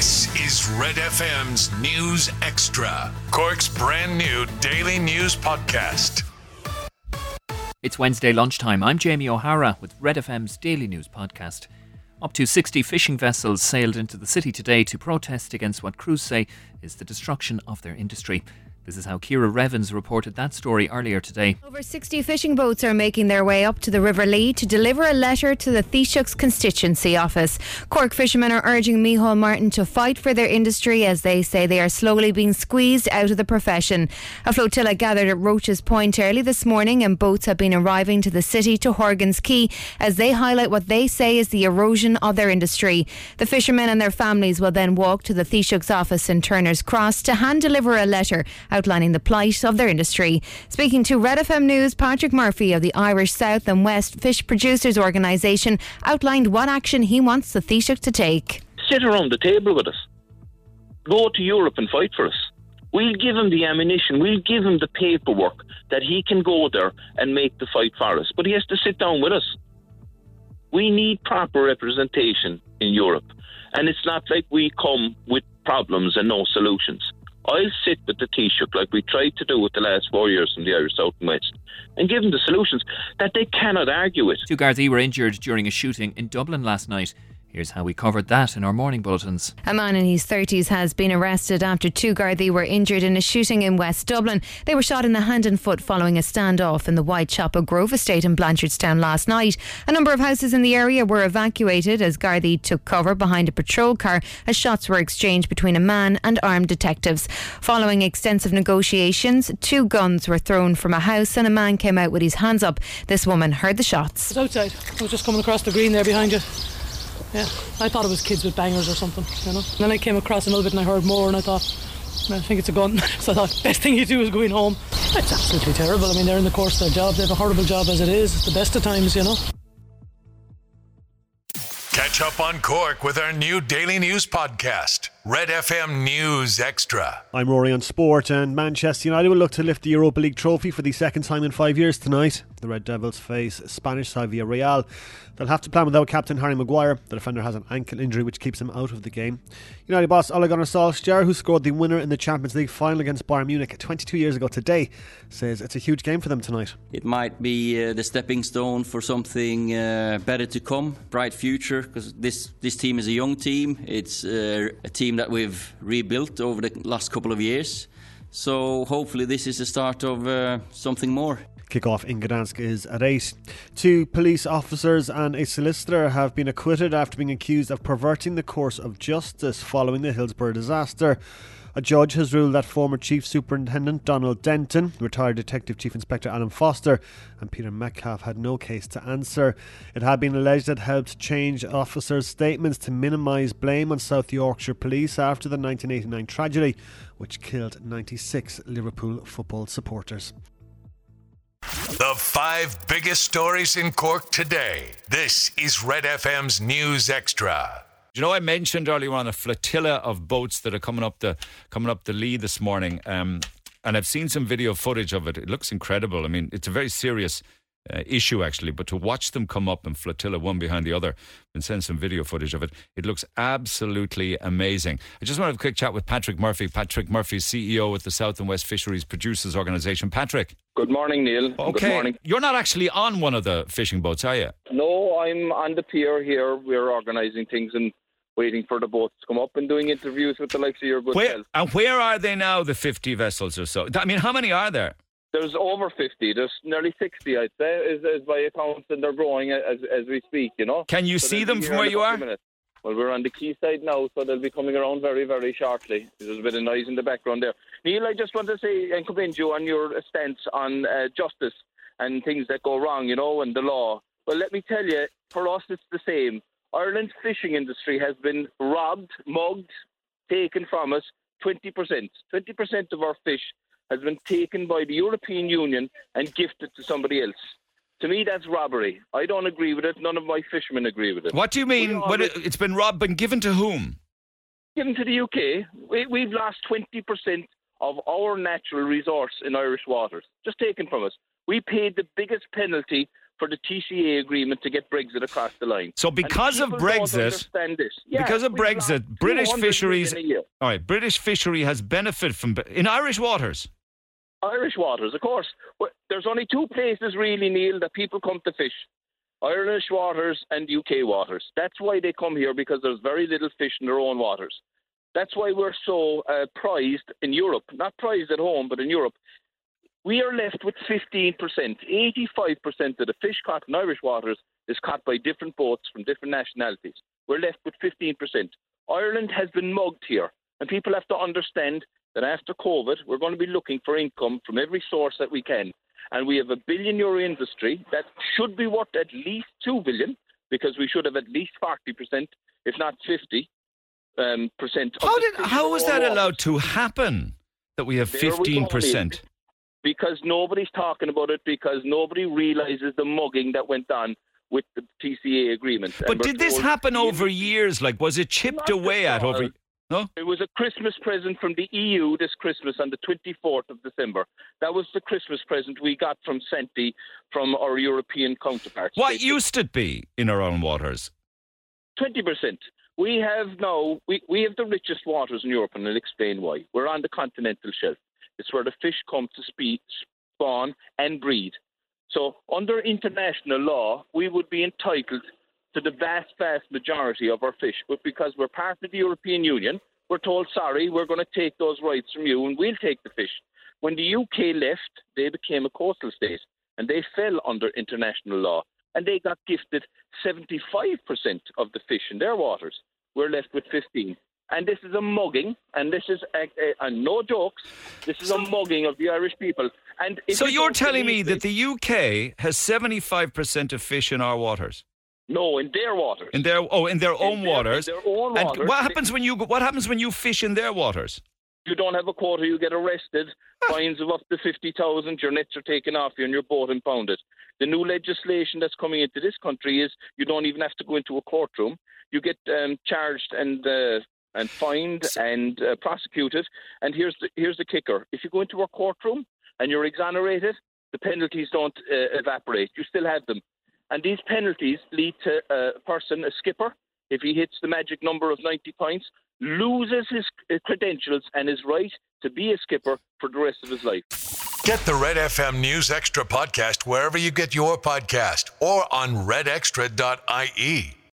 This is Red FM's News Extra, Cork's brand new daily news podcast. It's Wednesday lunchtime. I'm Jamie O'Hara with Red FM's daily news podcast. Up to 60 fishing vessels sailed into the city today to protest against what crews say is the destruction of their industry. This is how Kira Revens reported that story earlier today. Over 60 fishing boats are making their way up to the River Lee to deliver a letter to the Taoiseach's constituency office. Cork fishermen are urging Micheál Martin to fight for their industry as they say they are slowly being squeezed out of the profession. A flotilla gathered at Roche's Point early this morning and boats have been arriving to the city to Horgan's Quay as they highlight what they say is the erosion of their industry. The fishermen and their families will then walk to the Taoiseach's office in Turner's Cross to hand deliver a letter outlining the plight of their industry. Speaking to Red FM News, Patrick Murphy of the Irish South and West Fish Producers Organisation outlined what action he wants the Taoiseach to take. Sit around the table with us. Go to Europe and fight for us. We'll give him the ammunition, we'll give him the paperwork that he can go there and make the fight for us. But he has to sit down with us. We need proper representation in Europe. And it's not like we come with problems and no solutions. I'll sit with the Taoiseach like we tried to do with the last four years in the Irish South and West and give them the solutions that they cannot argue with. Two Gardaí were injured during a shooting in Dublin last night. Here's how we covered that in our morning bulletins. A man in his 30s has been arrested after two Gardaí were injured in a shooting in West Dublin. They were shot in the hand and foot following a standoff in the Whitechapel Grove estate in Blanchardstown last night. A number of houses in the area were evacuated as Gardaí took cover behind a patrol car as shots were exchanged between a man and armed detectives. Following extensive negotiations, two guns were thrown from a house and a man came out with his hands up. This woman heard the shots. I was outside. I was just coming across the green there behind you. Yeah, I thought it was kids with bangers or something, you know. And then I came across a little bit and I heard more and I thought, I think it's a gun. so I thought, best thing you do is going home. It's absolutely terrible. I mean, they're in the course of their job. They have a horrible job as it is. It's the best of times, you know. Catch up on Cork with our new daily news podcast, Red FM News Extra. I'm Rory on Sport, and Manchester United will look to lift the Europa League trophy for the second time in five years tonight. The Red Devils face Spanish side Real. They'll have to plan without captain Harry Maguire. The defender has an ankle injury which keeps him out of the game. United boss Ole Gunnar Solskjaer, who scored the winner in the Champions League final against Bayern Munich 22 years ago today, says it's a huge game for them tonight. It might be uh, the stepping stone for something uh, better to come, bright future, because this, this team is a young team. It's uh, a team that we've rebuilt over the last couple of years. So hopefully this is the start of uh, something more. Kick-off in Gdansk is at 8. Two police officers and a solicitor have been acquitted after being accused of perverting the course of justice following the Hillsborough disaster. A judge has ruled that former Chief Superintendent Donald Denton, retired Detective Chief Inspector Alan Foster, and Peter Metcalfe had no case to answer. It had been alleged that helped change officers' statements to minimise blame on South Yorkshire Police after the 1989 tragedy, which killed 96 Liverpool football supporters. The five biggest stories in Cork today. This is Red FM's News Extra. You know, I mentioned earlier on a flotilla of boats that are coming up the coming up the Lee this morning, um, and I've seen some video footage of it. It looks incredible. I mean, it's a very serious uh, issue actually, but to watch them come up in flotilla one behind the other and send some video footage of it, it looks absolutely amazing. I just want to have a quick chat with Patrick Murphy. Patrick Murphy, CEO at the South and West Fisheries Producers Organisation. Patrick. Good morning, Neil. Okay. Good morning. You're not actually on one of the fishing boats, are you? No, I'm on the pier here. We're organising things and waiting for the boats to come up and doing interviews with the likes of your good Where, self. and where are they now, the 50 vessels or so? I mean, how many are there? There's over 50. There's nearly 60, I'd say, is, is by accounts, and they're growing as, as we speak, you know. Can you So see them from where you are? minutes. Well, we're on the quayside now, so they'll be coming around very, very shortly. There's a bit of noise in the background there. Neil, I just want to say and commend you on your stance on uh, justice and things that go wrong, you know, and the law. Well, let me tell you, for us, it's the same. Ireland's fishing industry has been robbed, mugged, taken from us 20%. 20% of our fish has been taken by the European Union and gifted to somebody else. To me, that's robbery. I don't agree with it. None of my fishermen agree with it. What do you mean? What it, it's been robbed and given to whom? given to the UK, we, we've lost 20% of our natural resource in Irish waters, just taken from us. We paid the biggest penalty for the TCA agreement to get Brexit across the line. So because of Brexit, yeah, because of Brexit, British fisheries, all right, British fishery has benefited from in Irish waters. Irish waters, of course. There's only two places really, Neil, that people come to fish. Irish waters and UK waters. That's why they come here because there's very little fish in their own waters. That's why we're so uh, prized in Europe, not prized at home, but in Europe. We are left with 15%. 85% of the fish caught in Irish waters is caught by different boats from different nationalities. We're left with 15%. Ireland has been mugged here, and people have to understand that after COVID, we're going to be looking for income from every source that we can. And we have a billion euro industry that should be worth at least 2 billion because we should have at least 40%, if not 50 um, percent. How did how was that allowed to happen? That we have 15%? Because nobody's talking about it because nobody realizes the mugging that went on with the TCA agreement. But did this happen over years? Like, was it chipped away at over? No? It was a Christmas present from the EU this Christmas on the 24th of December. That was the Christmas present we got from Senti from our European counterparts. What they used it be in our own waters? 20%. We have now, we, we have the richest waters in Europe, and I'll explain why. We're on the continental shelf. It's where the fish come to speed, spawn and breed. So, under international law, we would be entitled to the vast, vast majority of our fish. But because we're part of the European Union, we're told, sorry, we're going to take those rights from you and we'll take the fish. When the UK left, they became a coastal state and they fell under international law and they got gifted 75% of the fish in their waters. We're left with 15 and this is a mugging, and this is a, a, a no jokes. This is a mugging of the Irish people. And so you're telling me that the UK has 75% of fish in our waters? No, in their waters. In their oh, in their own in waters. Their, in their own and waters. what happens when you what happens when you fish in their waters? You don't have a quota, you get arrested. Fines of up to fifty thousand. Your nets are taken off you, and your boat impounded. The new legislation that's coming into this country is you don't even have to go into a courtroom. You get um, charged and uh, and fined and uh, prosecuted. And here's the here's the kicker: if you go into a courtroom and you're exonerated, the penalties don't uh, evaporate. You still have them. And these penalties lead to a person, a skipper, if he hits the magic number of 90 points, loses his credentials and his right to be a skipper for the rest of his life. Get the Red FM News Extra podcast wherever you get your podcast or on redextra.ie.